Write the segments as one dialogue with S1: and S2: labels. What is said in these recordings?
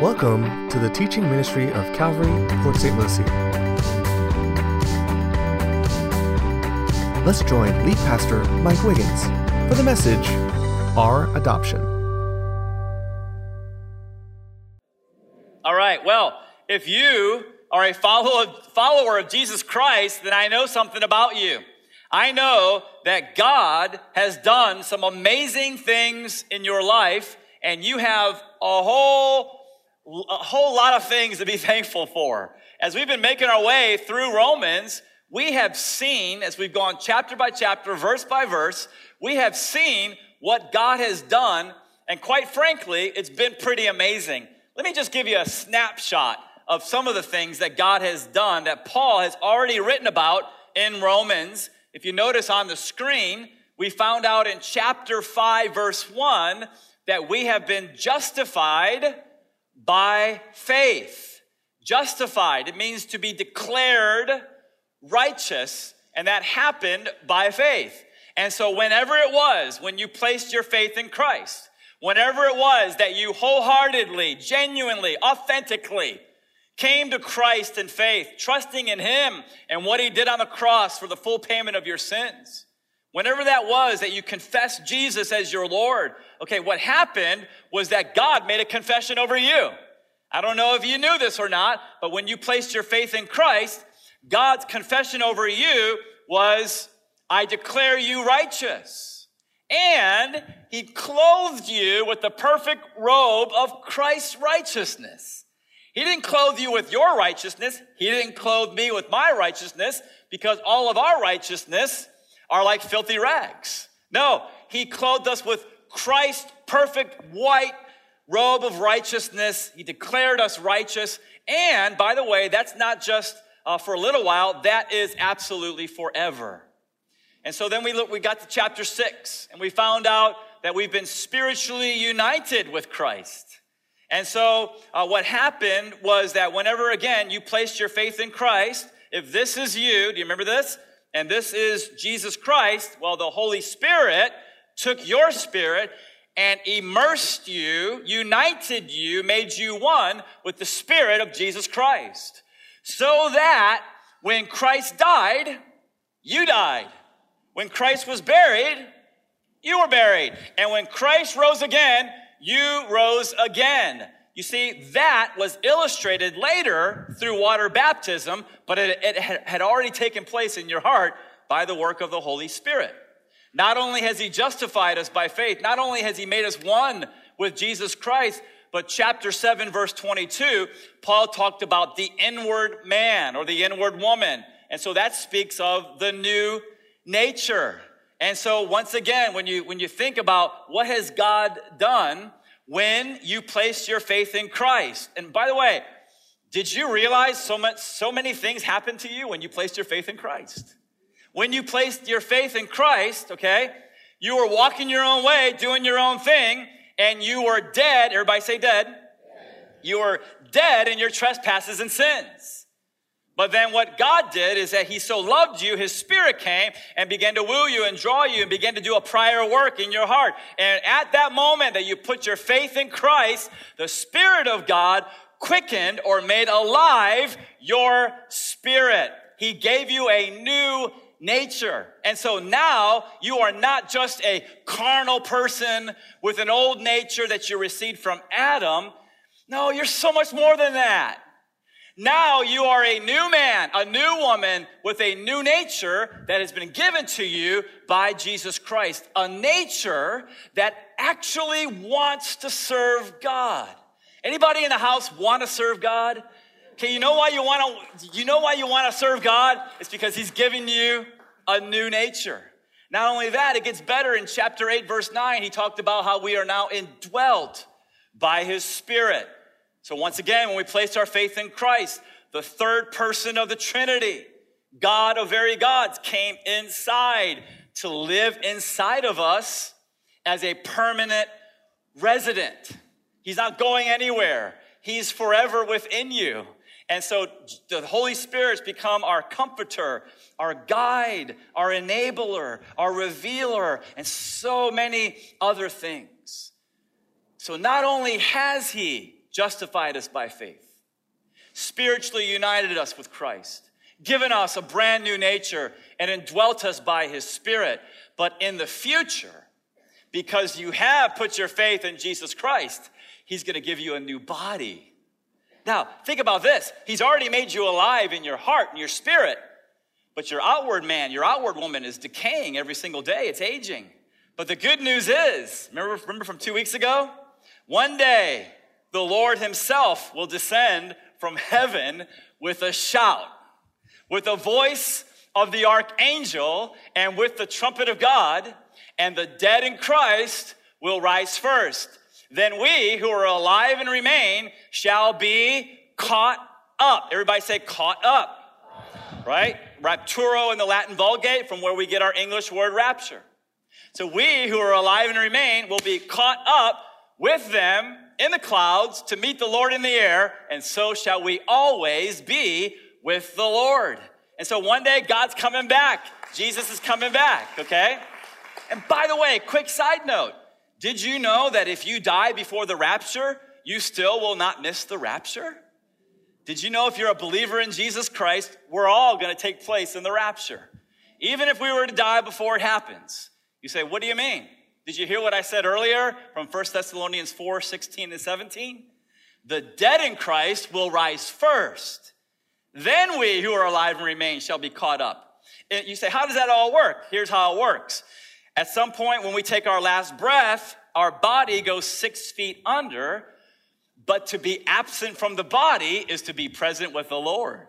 S1: Welcome to the teaching ministry of Calvary, Port St. Lucie. Let's join lead pastor Mike Wiggins for the message Our Adoption.
S2: All right, well, if you are a follower of Jesus Christ, then I know something about you. I know that God has done some amazing things in your life, and you have a whole, a whole lot of things to be thankful for. As we've been making our way through Romans, we have seen, as we've gone chapter by chapter, verse by verse, we have seen what God has done, and quite frankly, it's been pretty amazing. Let me just give you a snapshot of some of the things that God has done that Paul has already written about in Romans if you notice on the screen, we found out in chapter 5, verse 1, that we have been justified by faith. Justified, it means to be declared righteous, and that happened by faith. And so, whenever it was when you placed your faith in Christ, whenever it was that you wholeheartedly, genuinely, authentically came to Christ in faith, trusting in Him and what He did on the cross for the full payment of your sins. Whenever that was that you confessed Jesus as your Lord, okay, what happened was that God made a confession over you. I don't know if you knew this or not, but when you placed your faith in Christ, God's confession over you was, I declare you righteous. And He clothed you with the perfect robe of Christ's righteousness. He didn't clothe you with your righteousness. He didn't clothe me with my righteousness because all of our righteousness are like filthy rags. No, he clothed us with Christ's perfect white robe of righteousness. He declared us righteous. And by the way, that's not just uh, for a little while, that is absolutely forever. And so then we look, we got to chapter six and we found out that we've been spiritually united with Christ. And so, uh, what happened was that whenever again you placed your faith in Christ, if this is you, do you remember this? And this is Jesus Christ, well, the Holy Spirit took your spirit and immersed you, united you, made you one with the Spirit of Jesus Christ. So that when Christ died, you died. When Christ was buried, you were buried. And when Christ rose again, you rose again. You see, that was illustrated later through water baptism, but it, it, had already taken place in your heart by the work of the Holy Spirit. Not only has He justified us by faith, not only has He made us one with Jesus Christ, but chapter 7, verse 22, Paul talked about the inward man or the inward woman. And so that speaks of the new nature. And so once again, when you, when you think about what has God done when you place your faith in Christ, and by the way, did you realize so much, so many things happened to you when you placed your faith in Christ? When you placed your faith in Christ, okay, you were walking your own way, doing your own thing, and you were dead. Everybody say dead. dead. You were dead in your trespasses and sins. But then what God did is that He so loved you, His Spirit came and began to woo you and draw you and began to do a prior work in your heart. And at that moment that you put your faith in Christ, the Spirit of God quickened or made alive your spirit. He gave you a new nature. And so now you are not just a carnal person with an old nature that you received from Adam. No, you're so much more than that. Now you are a new man, a new woman with a new nature that has been given to you by Jesus Christ. A nature that actually wants to serve God. Anybody in the house want to serve God? Okay, you know why you want to you know why you want to serve God? It's because he's giving you a new nature. Not only that, it gets better in chapter 8 verse 9. He talked about how we are now indwelt by his spirit. So, once again, when we place our faith in Christ, the third person of the Trinity, God of very gods, came inside to live inside of us as a permanent resident. He's not going anywhere, He's forever within you. And so the Holy Spirit's become our comforter, our guide, our enabler, our revealer, and so many other things. So not only has He justified us by faith, spiritually united us with Christ, given us a brand new nature, and indwelt us by his Spirit. But in the future, because you have put your faith in Jesus Christ, he's going to give you a new body. Now, think about this. He's already made you alive in your heart and your spirit, but your outward man, your outward woman is decaying every single day. It's aging. But the good news is, remember, remember from two weeks ago? One day, the Lord himself will descend from heaven with a shout, with the voice of the archangel, and with the trumpet of God, and the dead in Christ will rise first. Then we who are alive and remain shall be caught up. Everybody say, caught up. Right? Rapturo in the Latin Vulgate, from where we get our English word rapture. So we who are alive and remain will be caught up with them in the clouds to meet the Lord in the air, and so shall we always be with the Lord. And so one day God's coming back. Jesus is coming back, okay? And by the way, quick side note did you know that if you die before the rapture, you still will not miss the rapture? Did you know if you're a believer in Jesus Christ, we're all gonna take place in the rapture? Even if we were to die before it happens. You say, what do you mean? Did you hear what I said earlier from 1 Thessalonians 4 16 and 17? The dead in Christ will rise first. Then we who are alive and remain shall be caught up. And you say, how does that all work? Here's how it works. At some point, when we take our last breath, our body goes six feet under, but to be absent from the body is to be present with the Lord.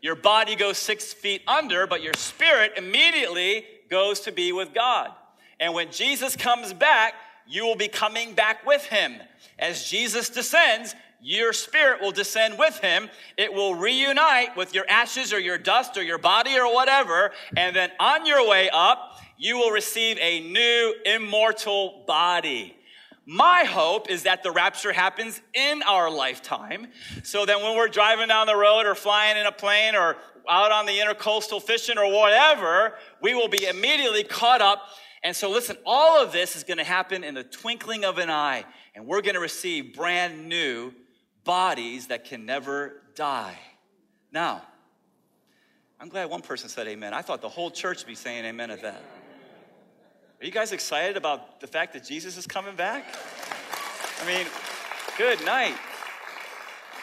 S2: Your body goes six feet under, but your spirit immediately goes to be with God. And when Jesus comes back, you will be coming back with him. As Jesus descends, your spirit will descend with him. It will reunite with your ashes or your dust or your body or whatever. And then on your way up, you will receive a new immortal body. My hope is that the rapture happens in our lifetime. So that when we're driving down the road or flying in a plane or out on the intercoastal fishing or whatever, we will be immediately caught up. And so, listen, all of this is going to happen in the twinkling of an eye, and we're going to receive brand new bodies that can never die. Now, I'm glad one person said amen. I thought the whole church would be saying amen at that. Are you guys excited about the fact that Jesus is coming back? I mean, good night.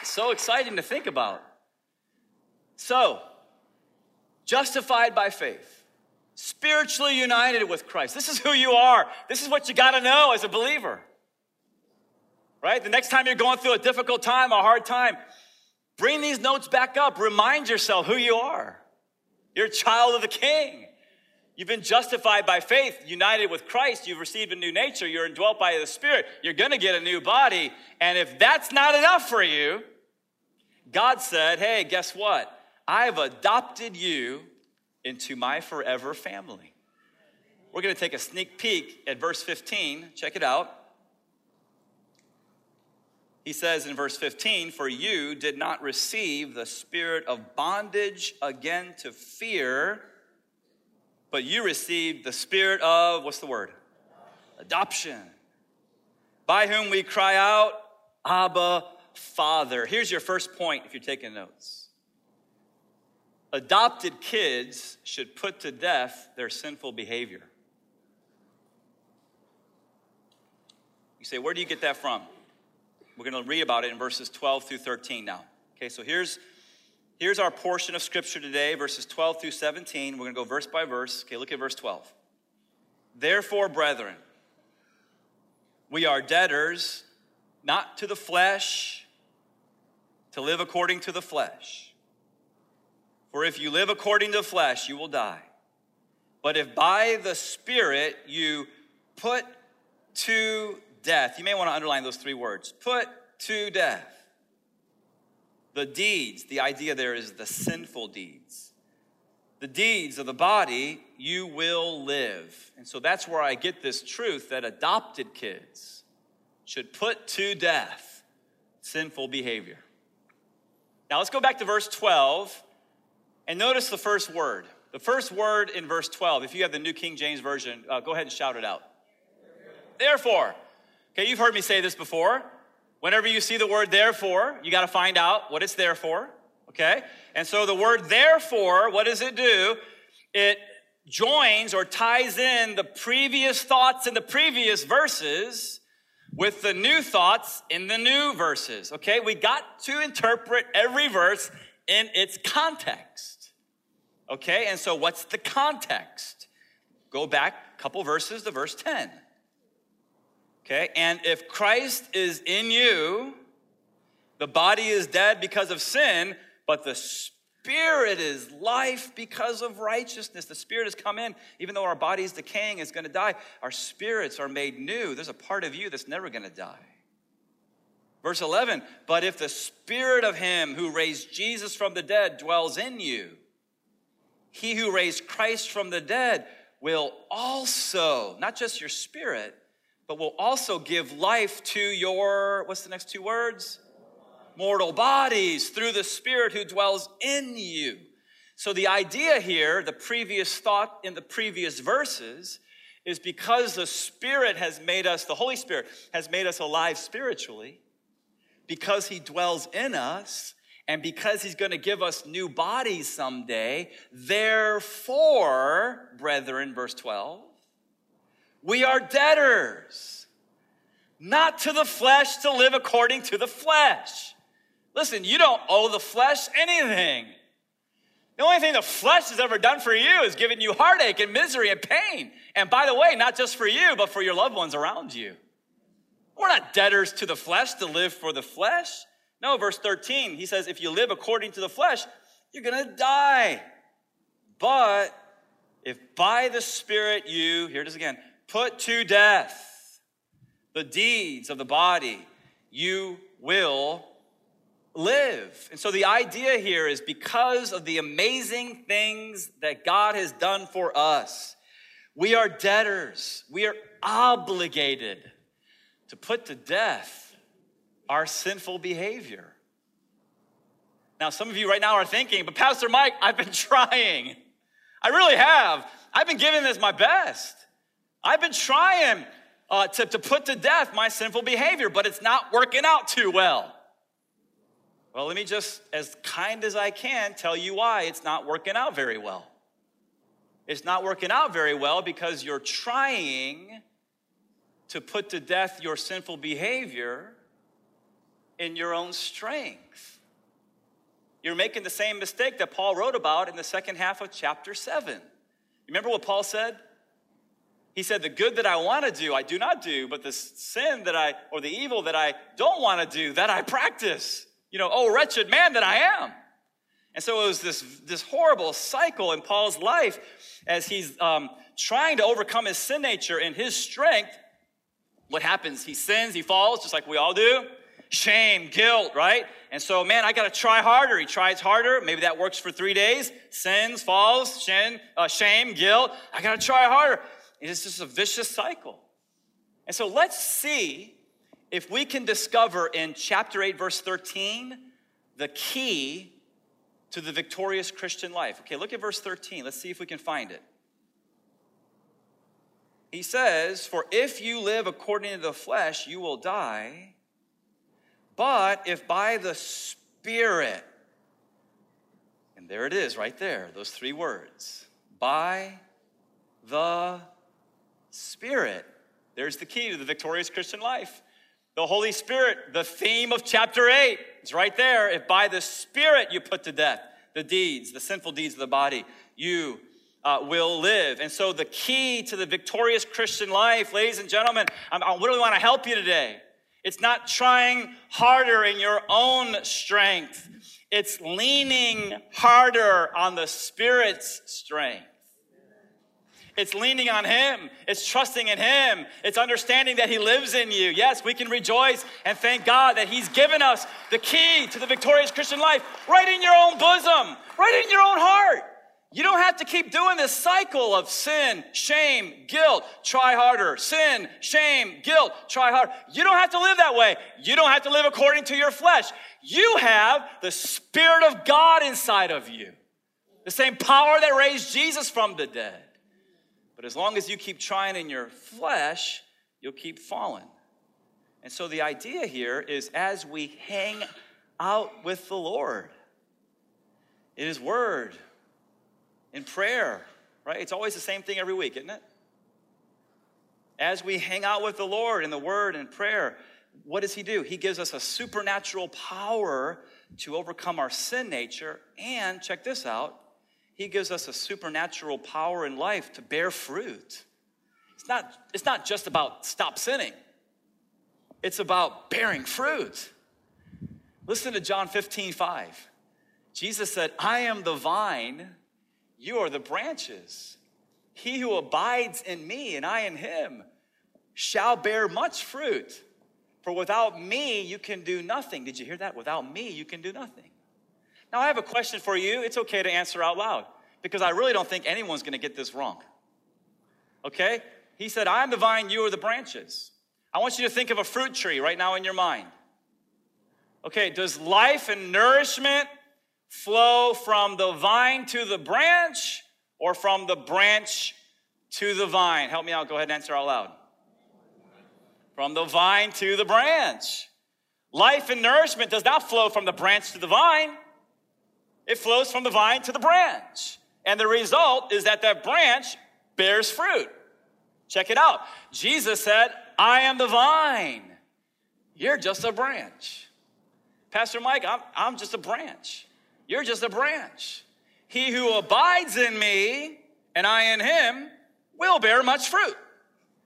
S2: So exciting to think about. So, justified by faith, spiritually united with Christ. This is who you are. This is what you got to know as a believer. Right? The next time you're going through a difficult time, a hard time, bring these notes back up. Remind yourself who you are. You're a child of the King. You've been justified by faith, united with Christ. You've received a new nature. You're indwelt by the Spirit. You're going to get a new body. And if that's not enough for you, God said, hey, guess what? I've adopted you into my forever family. We're going to take a sneak peek at verse 15. Check it out. He says in verse 15, For you did not receive the spirit of bondage again to fear, but you received the spirit of, what's the word? Adoption. By whom we cry out, Abba, Father. Here's your first point if you're taking notes adopted kids should put to death their sinful behavior. You say, where do you get that from? We're going to read about it in verses 12 through 13 now. Okay, so here's here's our portion of scripture today, verses 12 through 17. We're going to go verse by verse. Okay, look at verse 12. Therefore, brethren, we are debtors not to the flesh to live according to the flesh. For if you live according to the flesh, you will die. But if by the Spirit you put to death, you may want to underline those three words put to death. The deeds, the idea there is the sinful deeds. The deeds of the body, you will live. And so that's where I get this truth that adopted kids should put to death sinful behavior. Now let's go back to verse 12 and notice the first word. The first word in verse 12, if you have the New King James Version, uh, go ahead and shout it out. Therefore. Okay, you've heard me say this before. whenever you see the word therefore, you got to find out what it's there for, okay? And so the word therefore, what does it do? It joins or ties in the previous thoughts in the previous verses with the new thoughts in the new verses. Okay, we got to interpret every verse in its context. Okay, and so what's the context? Go back a couple verses to verse 10. Okay, and if Christ is in you, the body is dead because of sin, but the Spirit is life because of righteousness. The Spirit has come in. Even though our body is decaying, is going to die, our spirits are made new. There's a part of you that's never going to die. Verse 11, but if the Spirit of Him who raised Jesus from the dead dwells in you, He who raised Christ from the dead will also, not just your spirit, but will also give life to your, what's the next two words? mortal bodies through the Spirit who dwells in you. So, the idea here, the previous thought in the previous verses, is because the Spirit has made us, the Holy Spirit has made us alive spiritually, because He dwells in us, and because He's going to give us new bodies someday, therefore, brethren, verse 12, we are debtors, not to the flesh to live according to the flesh. Listen, you don't owe the flesh anything. The only thing the flesh has ever done for you is given you heartache and misery and pain. And by the way, not just for you, but for your loved ones around you. We're not debtors to the flesh to live for the flesh. No, verse 13, he says, if you live according to the flesh, you're going to die. But if by the Spirit you, here it is again, put to death the deeds of the body, you will live. And so the idea here is because of the amazing things that God has done for us, we are debtors. We are obligated to put to death our sinful behavior. Now, some of you right now are thinking, but Pastor Mike, I've been trying. I really have. I've been giving this my best. I've been trying uh, to, to put to death my sinful behavior, but it's not working out too well. Well, let me just, as kind as I can, tell you why it's not working out very well. It's not working out very well because you're trying to put to death your sinful behavior in your own strength. You're making the same mistake that Paul wrote about in the second half of chapter 7. Remember what Paul said? He said, The good that I want to do, I do not do, but the sin that I, or the evil that I don't want to do, that I practice you know, oh, wretched man that I am. And so it was this, this horrible cycle in Paul's life as he's um, trying to overcome his sin nature and his strength. What happens? He sins, he falls, just like we all do. Shame, guilt, right? And so, man, I got to try harder. He tries harder. Maybe that works for three days. Sins, falls, shame, uh, shame guilt. I got to try harder. It's just a vicious cycle. And so let's see if we can discover in chapter 8, verse 13, the key to the victorious Christian life. Okay, look at verse 13. Let's see if we can find it. He says, For if you live according to the flesh, you will die. But if by the Spirit, and there it is right there, those three words, by the Spirit, there's the key to the victorious Christian life. The Holy Spirit, the theme of chapter 8, is right there. If by the Spirit you put to death the deeds, the sinful deeds of the body, you uh, will live. And so, the key to the victorious Christian life, ladies and gentlemen, I, I really want to help you today. It's not trying harder in your own strength, it's leaning harder on the Spirit's strength. It's leaning on Him. It's trusting in Him. It's understanding that He lives in you. Yes, we can rejoice and thank God that He's given us the key to the victorious Christian life right in your own bosom, right in your own heart. You don't have to keep doing this cycle of sin, shame, guilt, try harder, sin, shame, guilt, try harder. You don't have to live that way. You don't have to live according to your flesh. You have the Spirit of God inside of you, the same power that raised Jesus from the dead. But as long as you keep trying in your flesh, you'll keep falling. And so the idea here is as we hang out with the Lord in His Word, in prayer, right? It's always the same thing every week, isn't it? As we hang out with the Lord in the Word and prayer, what does He do? He gives us a supernatural power to overcome our sin nature. And check this out He gives us a supernatural power in life to bear fruit. It's not, it's not just about stop sinning, it's about bearing fruit. Listen to John 15, 5. Jesus said, I am the vine, you are the branches. He who abides in me and I in him shall bear much fruit. For without me, you can do nothing. Did you hear that? Without me, you can do nothing. Now, I have a question for you. It's okay to answer out loud because I really don't think anyone's going to get this wrong. Okay? He said, I am the vine, you are the branches. I want you to think of a fruit tree right now in your mind. Okay, does life and nourishment flow from the vine to the branch or from the branch to the vine? Help me out. Go ahead and answer out loud. From the vine to the branch. Life and nourishment does not flow from the branch to the vine, it flows from the vine to the branch. And the result is that that branch bears fruit. Check it out. Jesus said, I am the vine. You're just a branch. Pastor Mike, I'm, I'm just a branch. You're just a branch. He who abides in me and I in him will bear much fruit.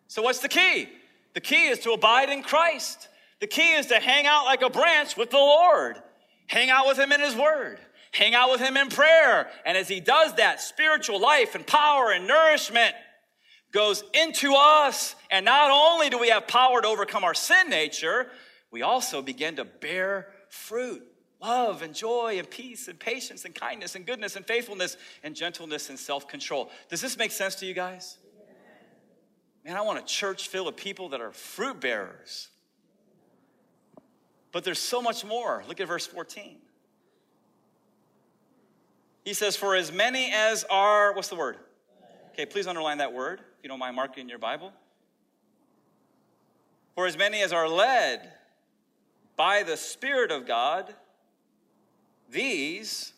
S2: So, what's the key? The key is to abide in Christ. The key is to hang out like a branch with the Lord, hang out with him in his word, hang out with him in prayer. And as he does that, spiritual life and power and nourishment goes into us. And not only do we have power to overcome our sin nature, we also begin to bear fruit love and joy and peace and patience and kindness and goodness and faithfulness and gentleness and self control. Does this make sense to you guys? Man, I want a church filled with people that are fruit bearers. But there's so much more. Look at verse 14. He says, For as many as are, what's the word? Okay, please underline that word if you don't mind marking in your Bible. For as many as are led by the Spirit of God, these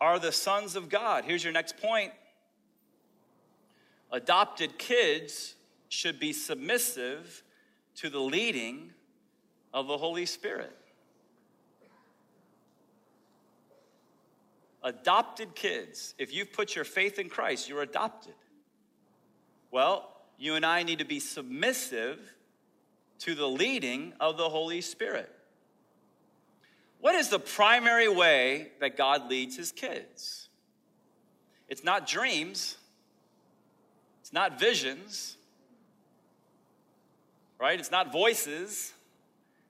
S2: are the sons of God. Here's your next point adopted kids should be submissive to the leading of the Holy Spirit. Adopted kids, if you've put your faith in Christ, you're adopted. Well, you and I need to be submissive to the leading of the Holy Spirit. What is the primary way that God leads his kids? It's not dreams, it's not visions, right? It's not voices,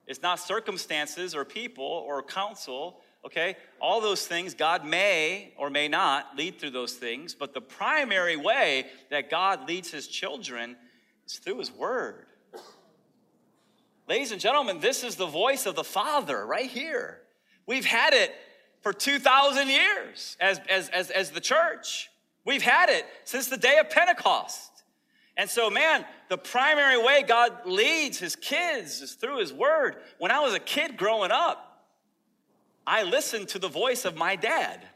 S2: it's not circumstances or people or counsel, okay? All those things, God may or may not lead through those things, but the primary way that God leads his children is through his word. Ladies and gentlemen, this is the voice of the Father right here. We've had it for 2,000 years as, as, as, as the church. We've had it since the day of Pentecost. And so, man, the primary way God leads his kids is through his word. When I was a kid growing up, I listened to the voice of my dad.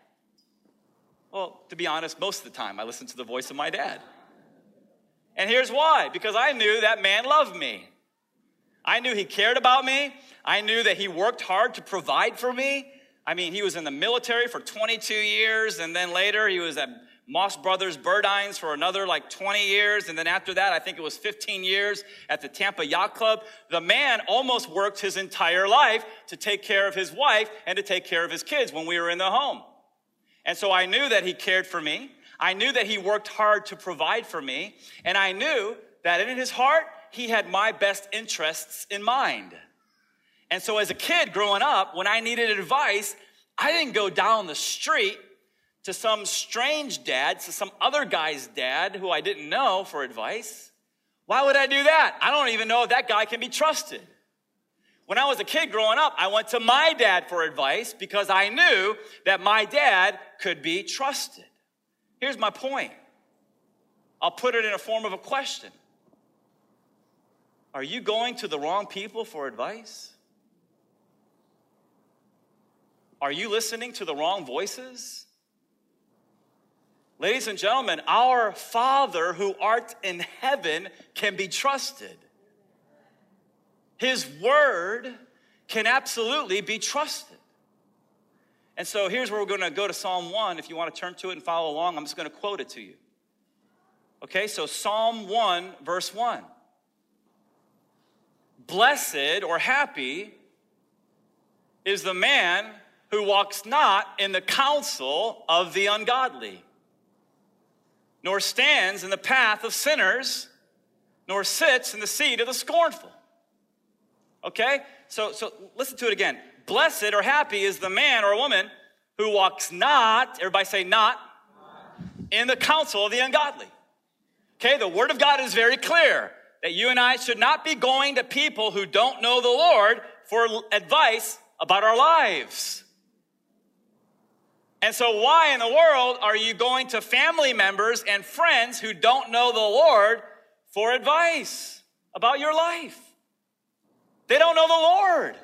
S2: Well, to be honest, most of the time I listened to the voice of my dad. And here's why because I knew that man loved me. I knew he cared about me. I knew that he worked hard to provide for me. I mean, he was in the military for 22 years, and then later he was at Maas Brothers Burdines for another like 20 years. And then after that, I think it was 15 years at the Tampa Yacht Club. The man almost worked his entire life to take care of his wife and to take care of his kids when we were in the home. And so I knew that he cared for me. I knew that he worked hard to provide for me. And I knew that in his heart, he had my best interests in mind. And so, as a kid growing up, when I needed advice, I didn't go down the street to some strange dad, to some other guy's dad who I didn't know for advice. Why would I do that? I don't even know if that guy can be trusted. When I was a kid growing up, I went to my dad for advice because I knew that my dad could be trusted. Here's my point I'll put it in a form of a question Are you going to the wrong people for advice? Are you listening to the wrong voices? Ladies and gentlemen, our Father who art in heaven can be trusted. His word can absolutely be trusted. And so here's where we're going to go to Psalm 1. If you want to turn to it and follow along, I'm just going to quote it to you. Okay, so Psalm 1, verse 1. Blessed or happy is the man who walks not in the counsel of the ungodly, nor stands in the path of sinners, nor sits in the seat of the scornful. Okay? So, so listen to it again. Blessed or happy is the man or woman who walks not, everybody say not, in the counsel of the ungodly. Okay, the word of God is very clear that you and I should not be going to people who don't know the Lord for advice about our lives. And so, why in the world are you going to family members and friends who don't know the Lord for advice about your life? They don't know the Lord.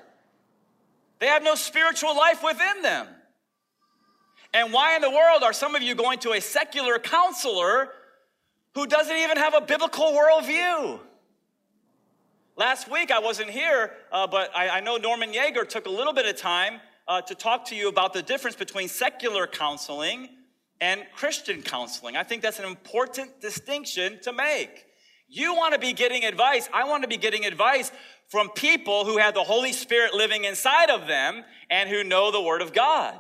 S2: They have no spiritual life within them. And why in the world are some of you going to a secular counselor who doesn't even have a biblical worldview? Last week I wasn't here, uh, but I, I, know Norman Yeager took a little bit of time uh, to talk to you about the difference between secular counseling and Christian counseling. I think that's an important distinction to make. You want to be getting advice. I want to be getting advice from people who have the Holy Spirit living inside of them and who know the Word of God.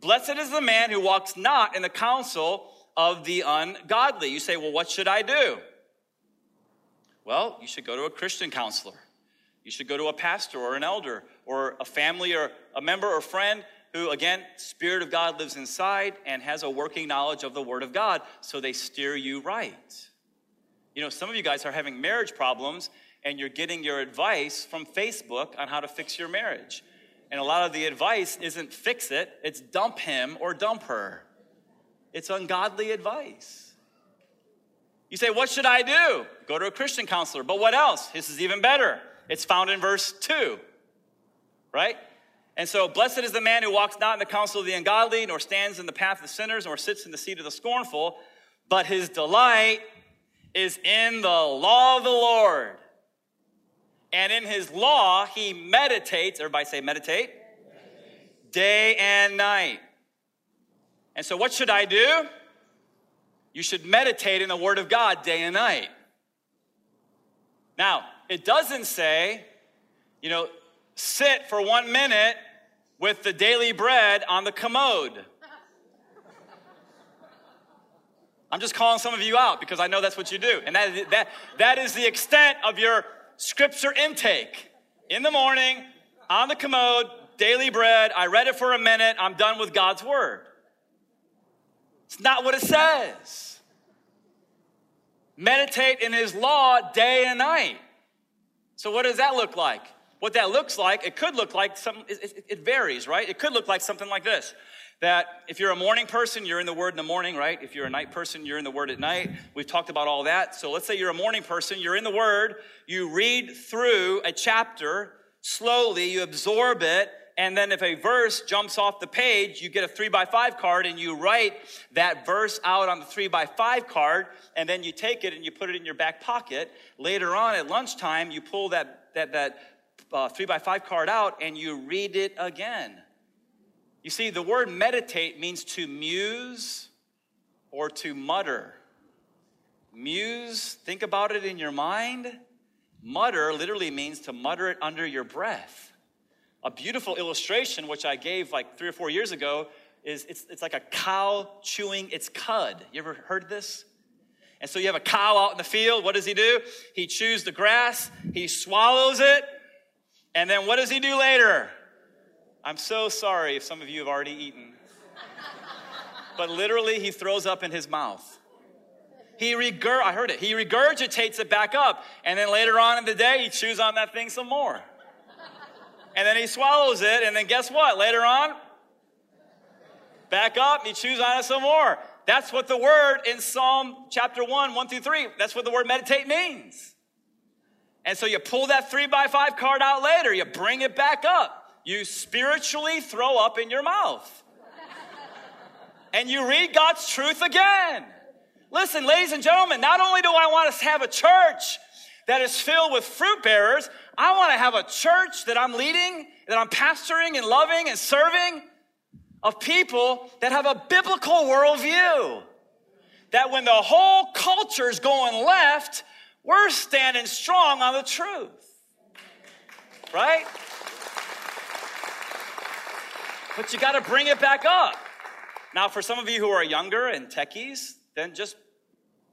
S2: Blessed is the man who walks not in the counsel of the ungodly. You say, well, what should I do? Well, you should go to a Christian counselor. You should go to a pastor or an elder or a family or a member or friend who, again, Spirit of God lives inside and has a working knowledge of the Word of God, so they steer you right. You know, some of you guys are having marriage problems and you're getting your advice from Facebook on how to fix your marriage. And a lot of the advice isn't fix it, it's dump him or dump her. It's ungodly advice. You say, What should I do? Go to a Christian counselor. But what else? This is even better. It's found in verse 2, right? And so, blessed is the man who walks not in the counsel of the ungodly, nor stands in the path of sinners, nor sits in the seat of the scornful, but his delight is in the law of the Lord. And in his law, he meditates, everybody say meditate, meditate. day and night. And so, what should I do? You should meditate in the Word of God day and night. Now, it doesn't say, you know, sit for one minute with the daily bread on the commode. I'm just calling some of you out because I know that's what you do. And that, that, that is the extent of your scripture intake. In the morning, on the commode, daily bread. I read it for a minute. I'm done with God's word. It's not what it says. Meditate in his law day and night. So, what does that look like? What that looks like, it could look like some, it, it varies, right? It could look like something like this that if you're a morning person, you're in the Word in the morning, right? If you're a night person, you're in the Word at night. We've talked about all that. So let's say you're a morning person, you're in the Word, you read through a chapter slowly, you absorb it, and then if a verse jumps off the page, you get a three by five card and you write that verse out on the three by five card, and then you take it and you put it in your back pocket. Later on at lunchtime, you pull that, that, that uh, three by five card out and you read it again. You see, the word meditate means to muse or to mutter. Muse, think about it in your mind. Mutter literally means to mutter it under your breath. A beautiful illustration, which I gave like three or four years ago, is it's, it's like a cow chewing its cud. You ever heard this? And so you have a cow out in the field. What does he do? He chews the grass, he swallows it, and then what does he do later? I'm so sorry if some of you have already eaten. but literally, he throws up in his mouth. He regur- I heard it. He regurgitates it back up. And then later on in the day, he chews on that thing some more. And then he swallows it. And then guess what? Later on, back up, he chews on it some more. That's what the word in Psalm chapter 1, 1 through 3, that's what the word meditate means. And so you pull that three by five card out later, you bring it back up. You spiritually throw up in your mouth. and you read God's truth again. Listen, ladies and gentlemen, not only do I want us to have a church that is filled with fruit bearers, I want to have a church that I'm leading, that I'm pastoring and loving and serving of people that have a biblical worldview. That when the whole culture is going left, we're standing strong on the truth. Right? But you got to bring it back up. Now, for some of you who are younger and techies, then just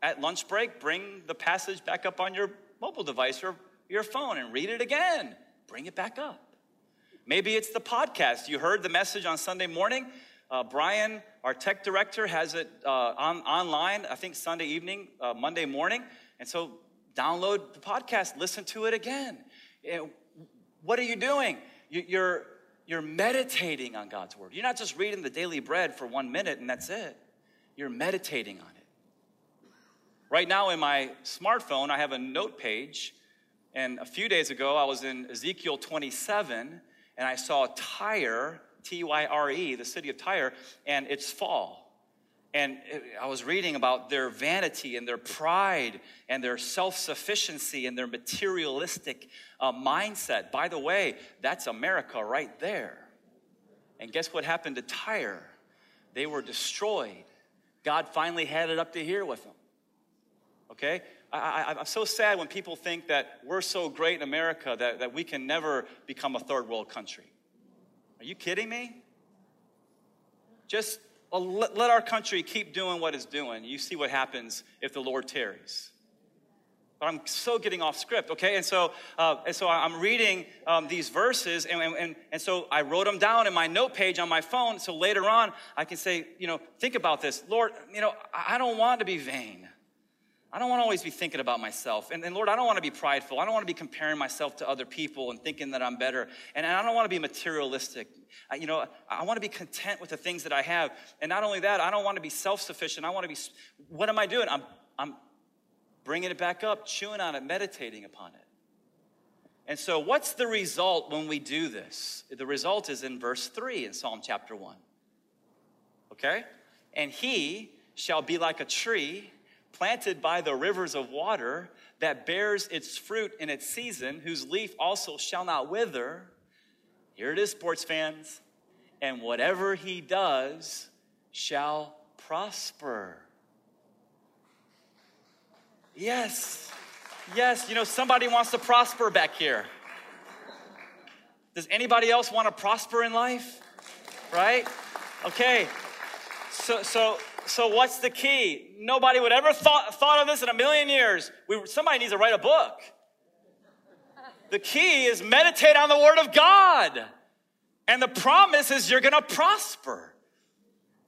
S2: at lunch break, bring the passage back up on your mobile device or your phone and read it again. Bring it back up. Maybe it's the podcast. You heard the message on Sunday morning. Uh, Brian, our tech director, has it uh, on, online, I think Sunday evening, uh, Monday morning. And so download the podcast, listen to it again. what are you doing? You, you're, you're meditating on God's word. You're not just reading the daily bread for one minute and that's it. You're meditating on it. Right now in my smartphone, I have a note page. And a few days ago, I was in Ezekiel 27 and I saw Tyre, T Y R E, the city of Tyre, and its fall. And I was reading about their vanity and their pride and their self sufficiency and their materialistic uh, mindset. By the way, that's America right there. And guess what happened to Tyre? They were destroyed. God finally had it up to here with them. Okay? I, am so sad when people think that we're so great in America that, that we can never become a third world country. Are you kidding me? Just uh, let, let our country keep doing what it's doing. You see what happens if the Lord tarries. But I'm so getting off script, okay? And so, uh, and so I'm reading um, these verses, and, and, and so I wrote them down in my note page on my phone. So later on, I can say, you know, think about this. Lord, you know, I don't want to be vain. I don't want to always be thinking about myself. And, and, Lord, I don't want to be prideful. I don't want to be comparing myself to other people and thinking that I'm better. And I don't want to be materialistic. I, you know, I want to be content with the things that I have. And not only that, I don't want to be self sufficient. I want to be, what am I doing? I'm, I'm bringing it back up, chewing on it, meditating upon it. And so, what's the result when we do this? The result is in verse 3 in Psalm chapter 1. Okay? And he shall be like a tree planted by the rivers of water, that bears its fruit in its season, whose leaf also shall not wither. Here it is, sports fans. And whatever he does shall prosper. Yes, yes, you know, somebody wants to prosper back here. Does anybody else want to prosper in life? Right? Okay. So, so so what's the key? Nobody would ever thought, thought of this in a million years. We, somebody needs to write a book. The key is meditate on the Word of God. And the promise is you're gonna prosper.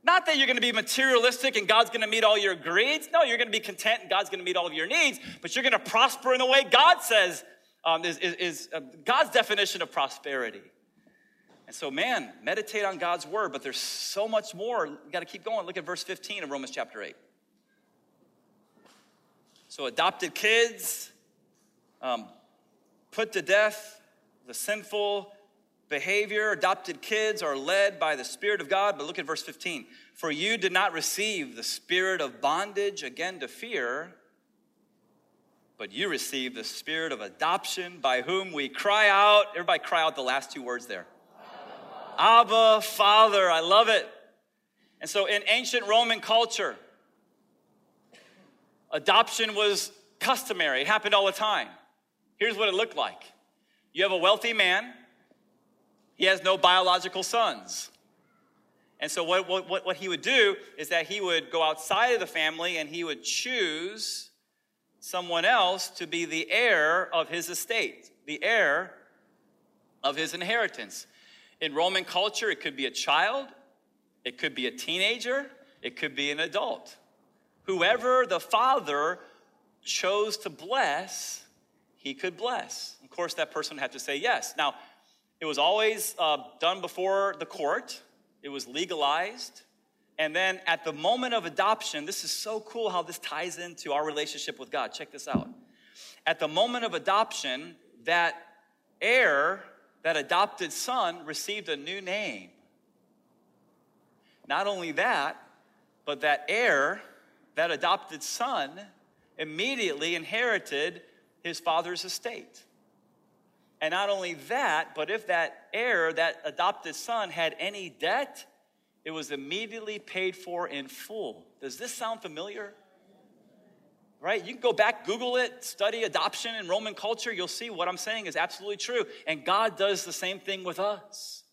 S2: Not that you're gonna be materialistic and God's gonna meet all your greeds. No, you're gonna be content and God's gonna meet all of your needs, but you're gonna prosper in the way God says um, is, is, is uh, God's definition of prosperity. And so, man, meditate on God's word, but there's so much more. You got to keep going. Look at verse 15 of Romans chapter 8. So, adopted kids, um, put to death the sinful behavior. Adopted kids are led by the Spirit of God. But look at verse 15. For you did not receive the spirit of bondage again to fear, but you received the spirit of adoption by whom we cry out. Everybody cry out the last two words there Abba, Father. I love it. And so in ancient Roman culture, adoption was customary, it happened all the time. Here's what it looked like you have a wealthy man, he has no biological sons. And so, what, what, what he would do is that he would go outside of the family and he would choose someone else to be the heir of his estate, the heir of his inheritance. In Roman culture, it could be a child, it could be a teenager, it could be an adult. Whoever the father chose to bless, he could bless. Of course, that person had to say yes. Now, it was always uh, done before the court, it was legalized. And then at the moment of adoption, this is so cool how this ties into our relationship with God. Check this out. at the moment of adoption, that heir, that adopted son, received a new name. Not only that, but that heir, that adopted son, immediately inherited his father's estate. And not only that, but if that heir, that adopted son, had any debt, it was immediately paid for in full. Does this sound familiar? Right? You can go back, Google it, study adoption in Roman culture. You'll see what I'm saying is absolutely true. And God does the same thing with us.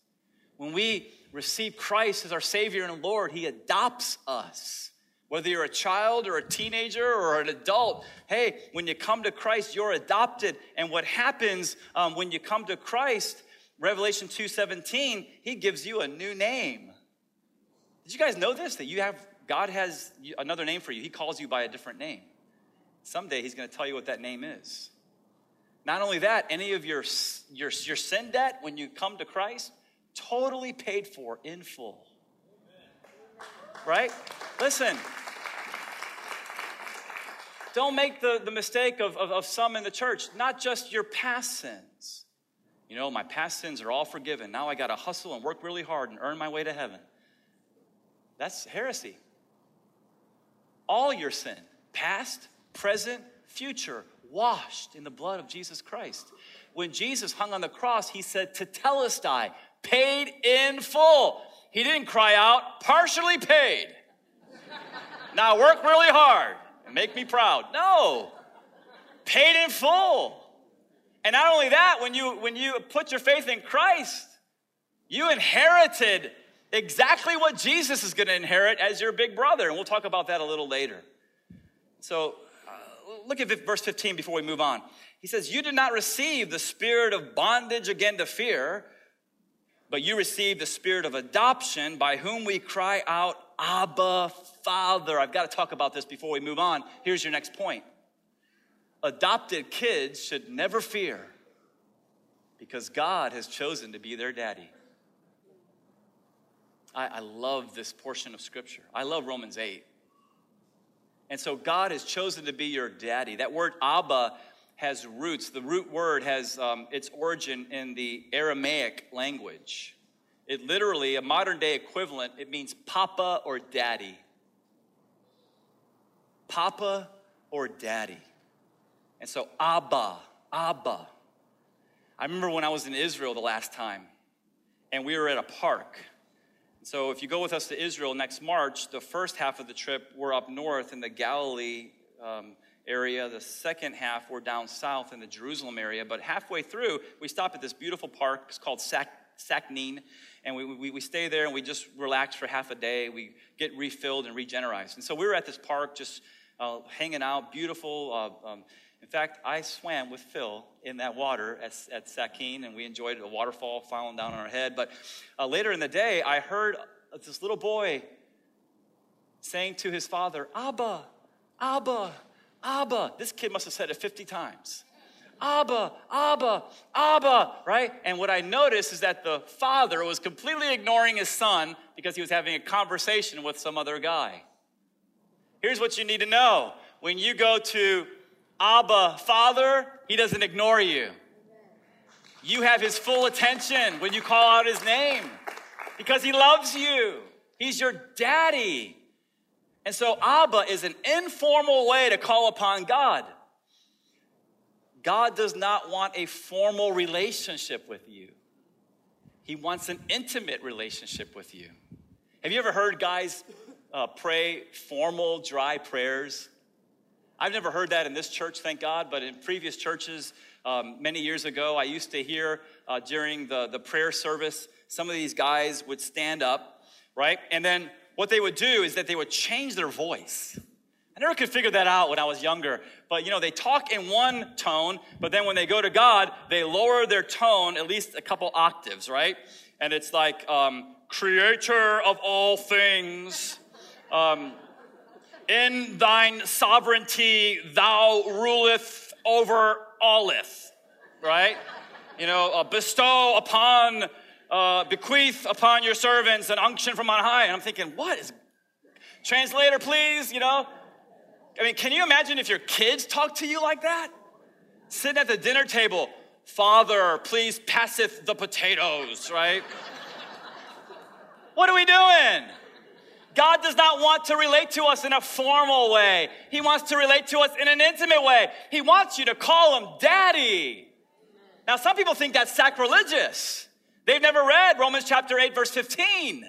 S2: When we receive Christ as our Savior and Lord, He adopts us. Whether you're a child or a teenager or an adult, hey, when you come to Christ, you're adopted. And what happens um, when you come to Christ, Revelation 2:17, He gives you a new name. Did you guys know this? That you have God has another name for you. He calls you by a different name. Someday He's going to tell you what that name is. Not only that, any of your, your, your sin debt when you come to Christ, totally paid for in full. Right? Listen, don't make the, the mistake of, of, of some in the church, not just your past sins. You know, my past sins are all forgiven. Now I got to hustle and work really hard and earn my way to heaven. That's heresy. All your sin, past, present, future, washed in the blood of Jesus Christ. When Jesus hung on the cross, he said, Tetelestai, paid in full. He didn't cry out, partially paid. now work really hard and make me proud. No, paid in full. And not only that, when you when you put your faith in Christ, you inherited exactly what Jesus is going to inherit as your big brother, and we'll talk about that a little later. So, look at verse 15 before we move on. He says, "You did not receive the spirit of bondage again to fear." but you received the spirit of adoption by whom we cry out, Abba, Father. I've got to talk about this before we move on. Here's your next point adopted kids should never fear because God has chosen to be their daddy. I, I, love this portion of scripture. I love Romans 8. And so God has chosen to be your daddy. That word Abba has roots. The root word has um, its origin in the Aramaic language. It literally, a modern day equivalent, it means papa or daddy. Papa or daddy. And so, Abba, Abba. I remember when I was in Israel the last time, and we were at a park. So, if you go with us to Israel next March, the first half of the trip, we're up north in the Galilee um, area. The second half, we're down south in the Jerusalem area. But halfway through, we stop at this beautiful park. It's called Sac- Sacnin. And we, we, we stay there and we just relax for half a day. We get refilled and regenerized. And so we were at this park just uh, hanging out, beautiful. Uh, um, in fact, I swam with Phil in that water at, at Sakin, and we enjoyed a waterfall falling down on our head. But uh, later in the day, I heard this little boy saying to his father, Abba, Abba, Abba. This kid must have said it 50 times. Abba, Abba, Abba, right? And what I noticed is that the father was completely ignoring his son because he was having a conversation with some other guy. Here's what you need to know when you go to Abba, Father, he doesn't ignore you. You have his full attention when you call out his name because he loves you. He's your daddy. And so, Abba is an informal way to call upon God. God does not want a formal relationship with you, He wants an intimate relationship with you. Have you ever heard guys uh, pray formal, dry prayers? I've never heard that in this church, thank God, but in previous churches um, many years ago, I used to hear uh, during the, the prayer service, some of these guys would stand up, right? And then what they would do is that they would change their voice. I never could figure that out when I was younger. But you know, they talk in one tone, but then when they go to God, they lower their tone at least a couple octaves, right? And it's like, um, Creator of all things, um, in thine sovereignty, thou ruleth over alleth, right? You know, uh, bestow upon uh, bequeath upon your servants an unction from on high. And I'm thinking, what is, translator, please, you know? I mean, can you imagine if your kids talk to you like that? Sitting at the dinner table, Father, please passeth the potatoes, right? what are we doing? God does not want to relate to us in a formal way. He wants to relate to us in an intimate way. He wants you to call him daddy. Now, some people think that's sacrilegious. They've never read Romans chapter 8, verse 15.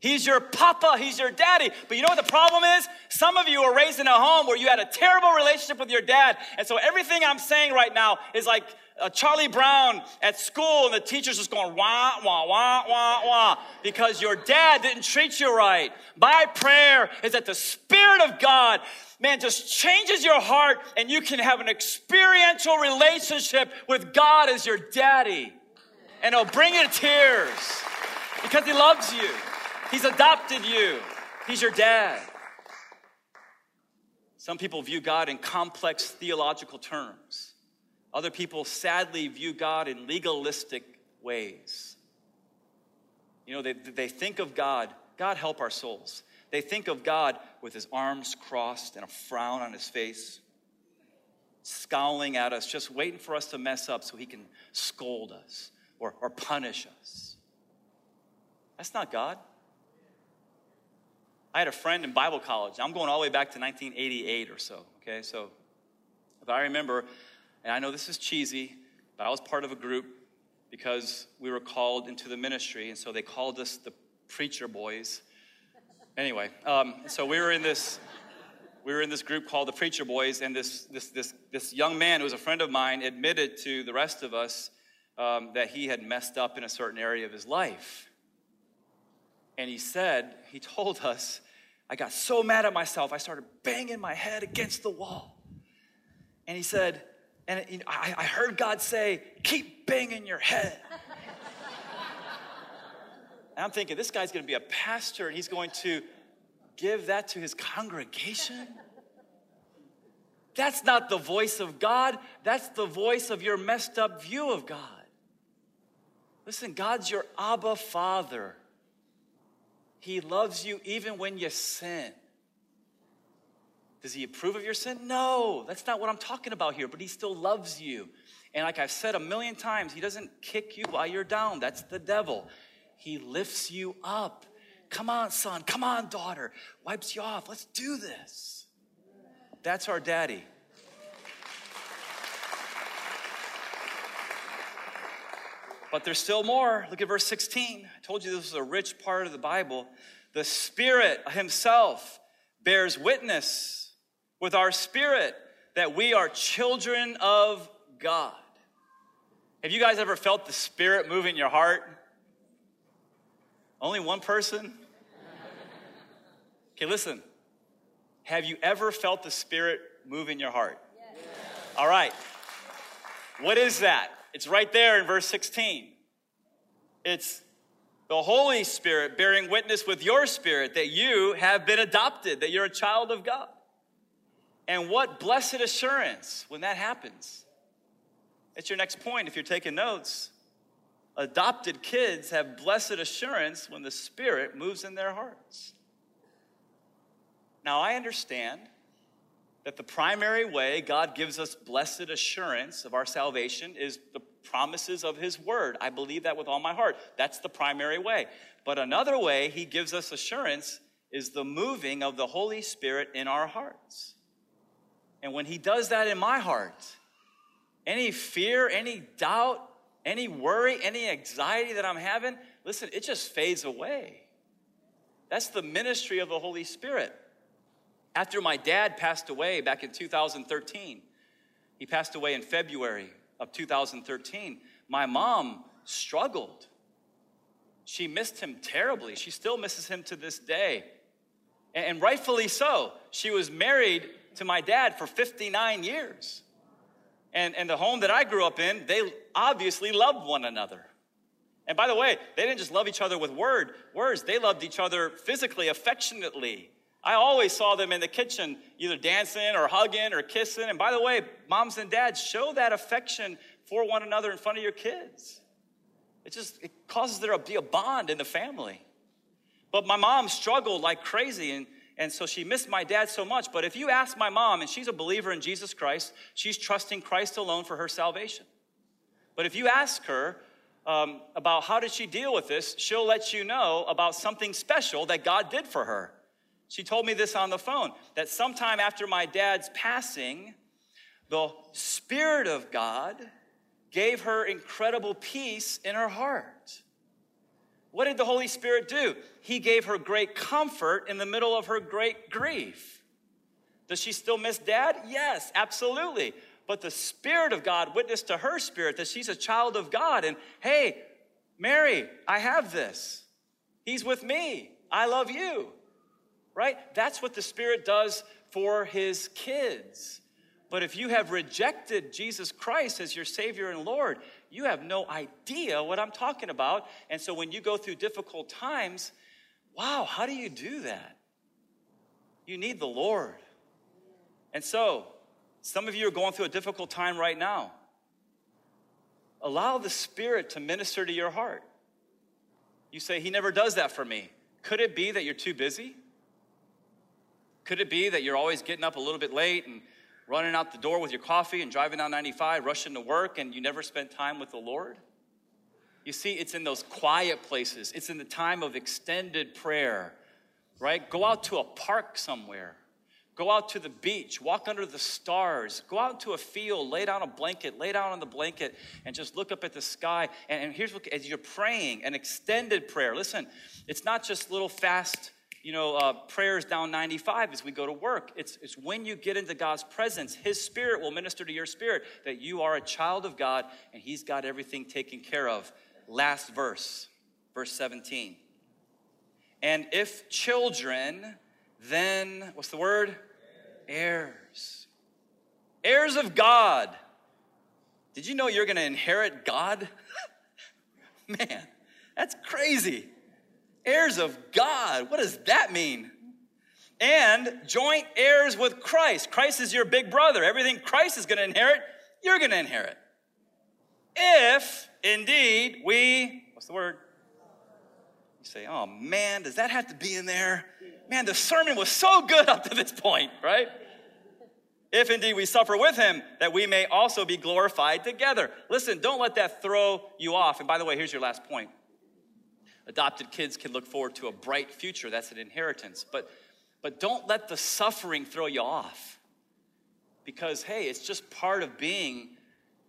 S2: He's your papa, he's your daddy. But you know what the problem is? Some of you were raised in a home where you had a terrible relationship with your dad. And so everything I'm saying right now is like uh, Charlie Brown at school, and the teacher's just going wah, wah, wah, wah, wah, because your dad didn't treat you right. My prayer is that the Spirit of God, man, just changes your heart and you can have an experiential relationship with God as your daddy. And it'll bring you to tears because He loves you. He's adopted you, He's your dad. Some people view God in complex theological terms. Other people sadly view God in legalistic ways. You know, they, they think of God, God help our souls. They think of God with his arms crossed and a frown on his face, scowling at us, just waiting for us to mess up so he can scold us or, or punish us. That's not God. I had a friend in Bible college. I'm going all the way back to 1988 or so, okay? So if I remember, and I know this is cheesy, but I was part of a group because we were called into the ministry, and so they called us the preacher boys. Anyway, um, so we were in this we were in this group called the Preacher Boys, and this this this this young man who was a friend of mine admitted to the rest of us um, that he had messed up in a certain area of his life. And he said, he told us, I got so mad at myself, I started banging my head against the wall. And he said, and I, I heard God say, keep banging your head. and I'm thinking, this guy's gonna be a pastor and he's going to give that to his congregation? That's not the voice of God. That's the voice of your messed up view of God. Listen, God's your Abba Father. He loves you even when you sin. Does he approve of your sin? No, that's not what I'm talking about here, but he still loves you. And like I've said a million times, he doesn't kick you while you're down. That's the devil. He lifts you up. Come on, son. Come on, daughter. Wipes you off. Let's do this. That's our daddy. But there's still more. Look at verse 16. I told you this was a rich part of the Bible. The Spirit Himself bears witness with our spirit that we are children of God. Have you guys ever felt the Spirit move in your heart? Only one person? Okay, listen. Have you ever felt the Spirit move in your heart? Yes. All right. What is that? It's right there in verse 16. It's the Holy Spirit bearing witness with your spirit that you have been adopted, that you're a child of God. And what blessed assurance when that happens. It's your next point if you're taking notes. Adopted kids have blessed assurance when the Spirit moves in their hearts. Now, I understand that the primary way God gives us blessed assurance of our salvation is the promises of His Word. I believe that with all my heart. That's the primary way. But another way He gives us assurance is the moving of the Holy Spirit in our hearts. And when He does that in my heart, any fear, any doubt, any worry, any anxiety that I'm having, listen, it just fades away. That's the ministry of the Holy Spirit. After my dad passed away back in 2013, he passed away in February of 2013, my mom struggled. She missed him terribly. She still misses him to this day. And rightfully so. She was married to my dad for 59 years. And, and the home that I grew up in, they obviously loved one another. And by the way, they didn't just love each other with word, words, they loved each other physically, affectionately. I always saw them in the kitchen either dancing or hugging or kissing. And by the way, moms and dads, show that affection for one another in front of your kids. It just it causes there to be a bond in the family. But my mom struggled like crazy, and, And so she missed my dad so much. But if you ask my mom, and she's a believer in Jesus Christ, she's trusting Christ alone for her salvation. But if you ask her um, about how did she deal with this, she'll let you know about something special that God did for her. She told me this on the phone that sometime after my dad's passing, the Spirit of God gave her incredible peace in her heart. What did the Holy Spirit do? He gave her great comfort in the middle of her great grief. Does she still miss dad? Yes, absolutely. But the Spirit of God witnessed to her spirit that she's a child of God. And hey, Mary, I have this. He's with me. I love you. Right? That's what the Spirit does for his kids. But if you have rejected Jesus Christ as your Savior and Lord, you have no idea what I'm talking about. And so when you go through difficult times, wow, how do you do that? You need the Lord. And so, some of you are going through a difficult time right now. Allow the Spirit to minister to your heart. You say, He never does that for me. Could it be that you're too busy? Could it be that you're always getting up a little bit late and running out the door with your coffee and driving down 95, rushing to work, and you never spent time with the Lord? You see, it's in those quiet places, it's in the time of extended prayer, right? Go out to a park somewhere. Go out to the beach, walk under the stars, go out to a field, lay down a blanket, lay down on the blanket, and just look up at the sky. And, and here's what, as you're praying, an extended prayer. Listen, it's not just little fast you know, uh, prayers down 95 as we go to work. It's, it's when you get into God's presence, His Spirit will minister to your spirit that you are a child of God and He's got everything taken care of. Last verse, verse 17. And if children, then, what's the word? Heirs. Heirs of God. Did you know you're going to inherit God? Man, that's crazy heirs of God. What does that mean? And joint heirs with Christ. Christ is your big brother. Everything Christ is going to inherit, you're going to inherit. If indeed we, what's the word? You say, oh man, does that have to be in there? Man, the sermon was so good up to this point, right? If indeed we suffer with him, that we may also be glorified together. Listen, don't let that throw you off. And by the way, here's your last point Adopted kids can look forward to a bright future. That's an inheritance. But, but don't let the suffering throw you off. Because, hey, it's just part of being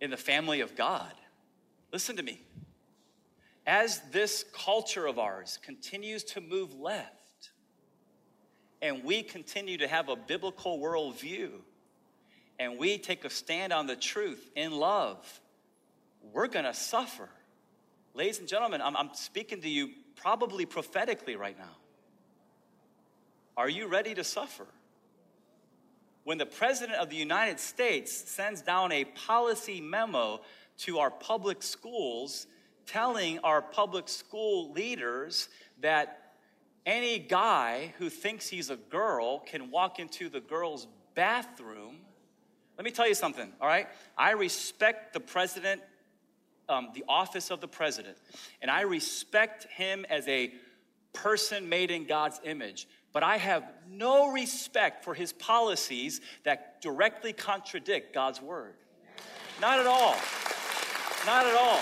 S2: in the family of God. Listen to me. As this culture of ours continues to move left, and we continue to have a biblical worldview, and we take a stand on the truth in love, we're gonna suffer. Ladies and gentlemen, I'm, I'm speaking to you probably prophetically right now. Are you ready to suffer? When the President of the United States sends down a policy memo to our public schools telling our public school leaders that any guy who thinks he's a girl can walk into the girl's bathroom. Let me tell you something, all right? I respect the president um, the office of the president, and I respect him as a person made in God's image, but I have no respect for his policies that directly contradict God's word. Not at all. Not at all.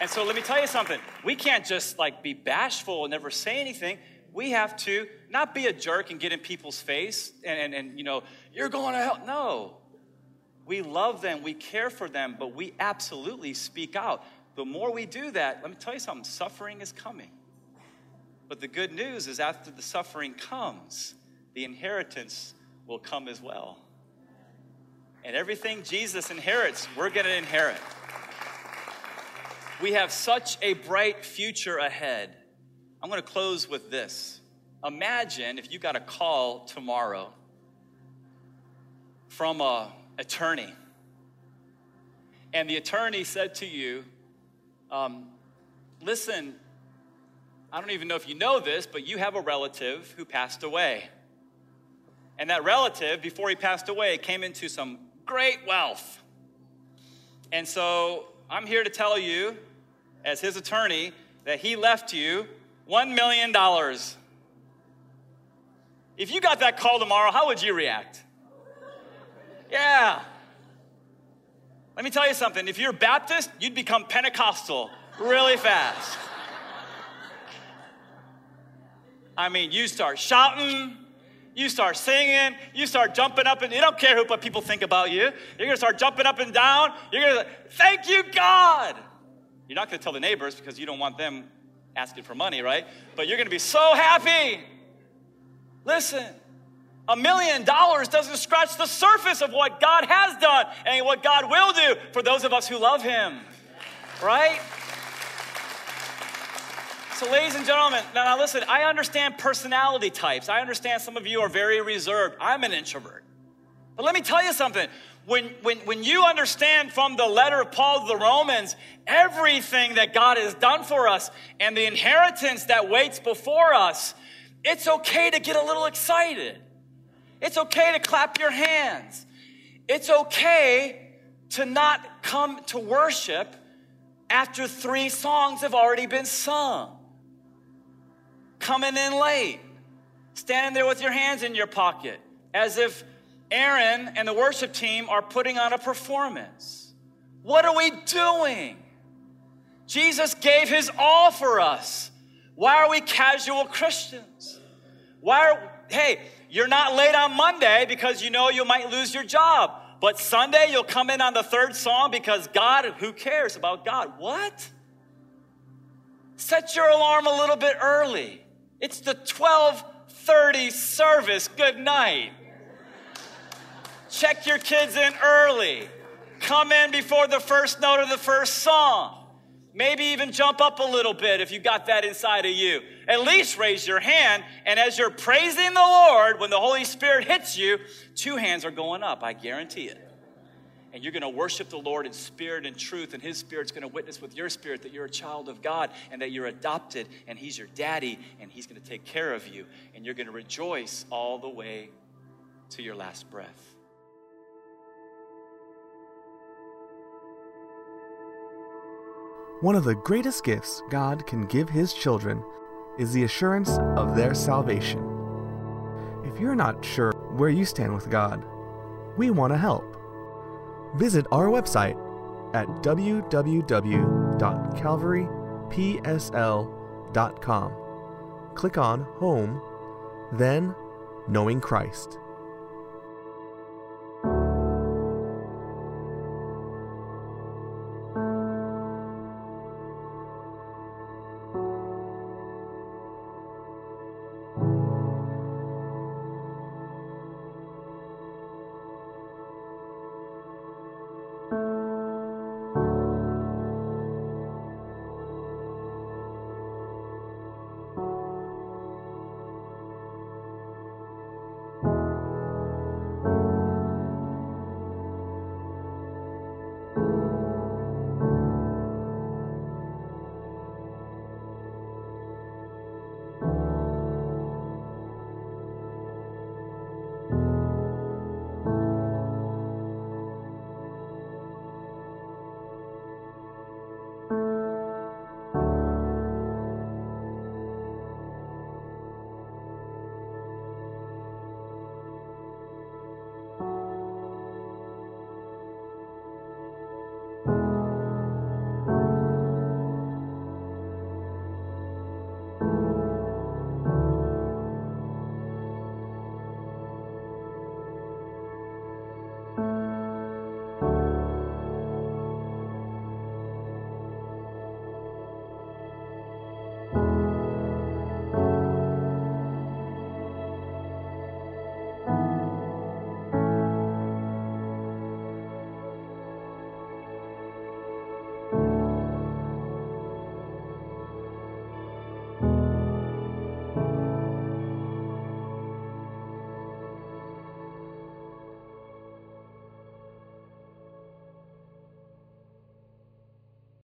S2: And so let me tell you something. We can't just like be bashful and never say anything. We have to not be a jerk and get in people's face and, and, and you know, you're going to hell. No. We love them, we care for them, but we absolutely speak out. The more we do that, let me tell you something suffering is coming. But the good news is, after the suffering comes, the inheritance will come as well. And everything Jesus inherits, we're going to inherit. We have such a bright future ahead. I'm going to close with this. Imagine if you got a call tomorrow from a attorney. And the attorney said to you, um, Listen, I don't even know if you know this, but you have a relative who passed away. And that relative, before he passed away, came into some great wealth. And so I'm here to tell you, as his attorney, that he left you $1 million. If you got that call tomorrow, how would you react? Yeah. Let me tell you something. If you're Baptist, you'd become Pentecostal really fast. I mean, you start shouting, you start singing, you start jumping up, and you don't care what people think about you. You're gonna start jumping up and down. You're gonna, thank you, God. You're not gonna tell the neighbors because you don't want them asking for money, right? But you're gonna be so happy. Listen, a million dollars doesn't scratch the surface of what God has done and what God will do for those of us who love Him, right? So, ladies and gentlemen, now, listen, I understand personality types. I understand some of you are very reserved. I'm an introvert. But let me tell you something. When, when, when you understand from the letter of Paul to the Romans everything that God has done for us and the inheritance that waits before us, it's okay to get a little excited. It's okay to clap your hands. It's okay to not come to worship after three songs have already been sung. Coming in late, standing there with your hands in your pocket, as if Aaron and the worship team are putting on a performance. What are we doing? Jesus gave his all for us. Why are we casual Christians? Why are, hey, you're not late on Monday because you know you might lose your job. But Sunday you'll come in on the third song because God, who cares about God? What? Set your alarm a little bit early. It's the 12:30 service. Good night. Check your kids in early. Come in before the first note of the first song. Maybe even jump up a little bit if you got that inside of you. At least raise your hand. And as you're praising the Lord, when the Holy Spirit hits you, two hands are going up. I guarantee it. And you're going to worship the Lord in spirit and truth, and His Spirit's going to witness with your spirit that you're a child of God and that you're adopted, and He's your daddy, and He's going to take care of you. And you're going to rejoice all the way to your last breath.
S1: One of the greatest gifts God can give His children is the assurance of their salvation. If you're not sure where you stand with God, we want to help. Visit our website at www.calvarypsl.com. Click on Home, then Knowing Christ.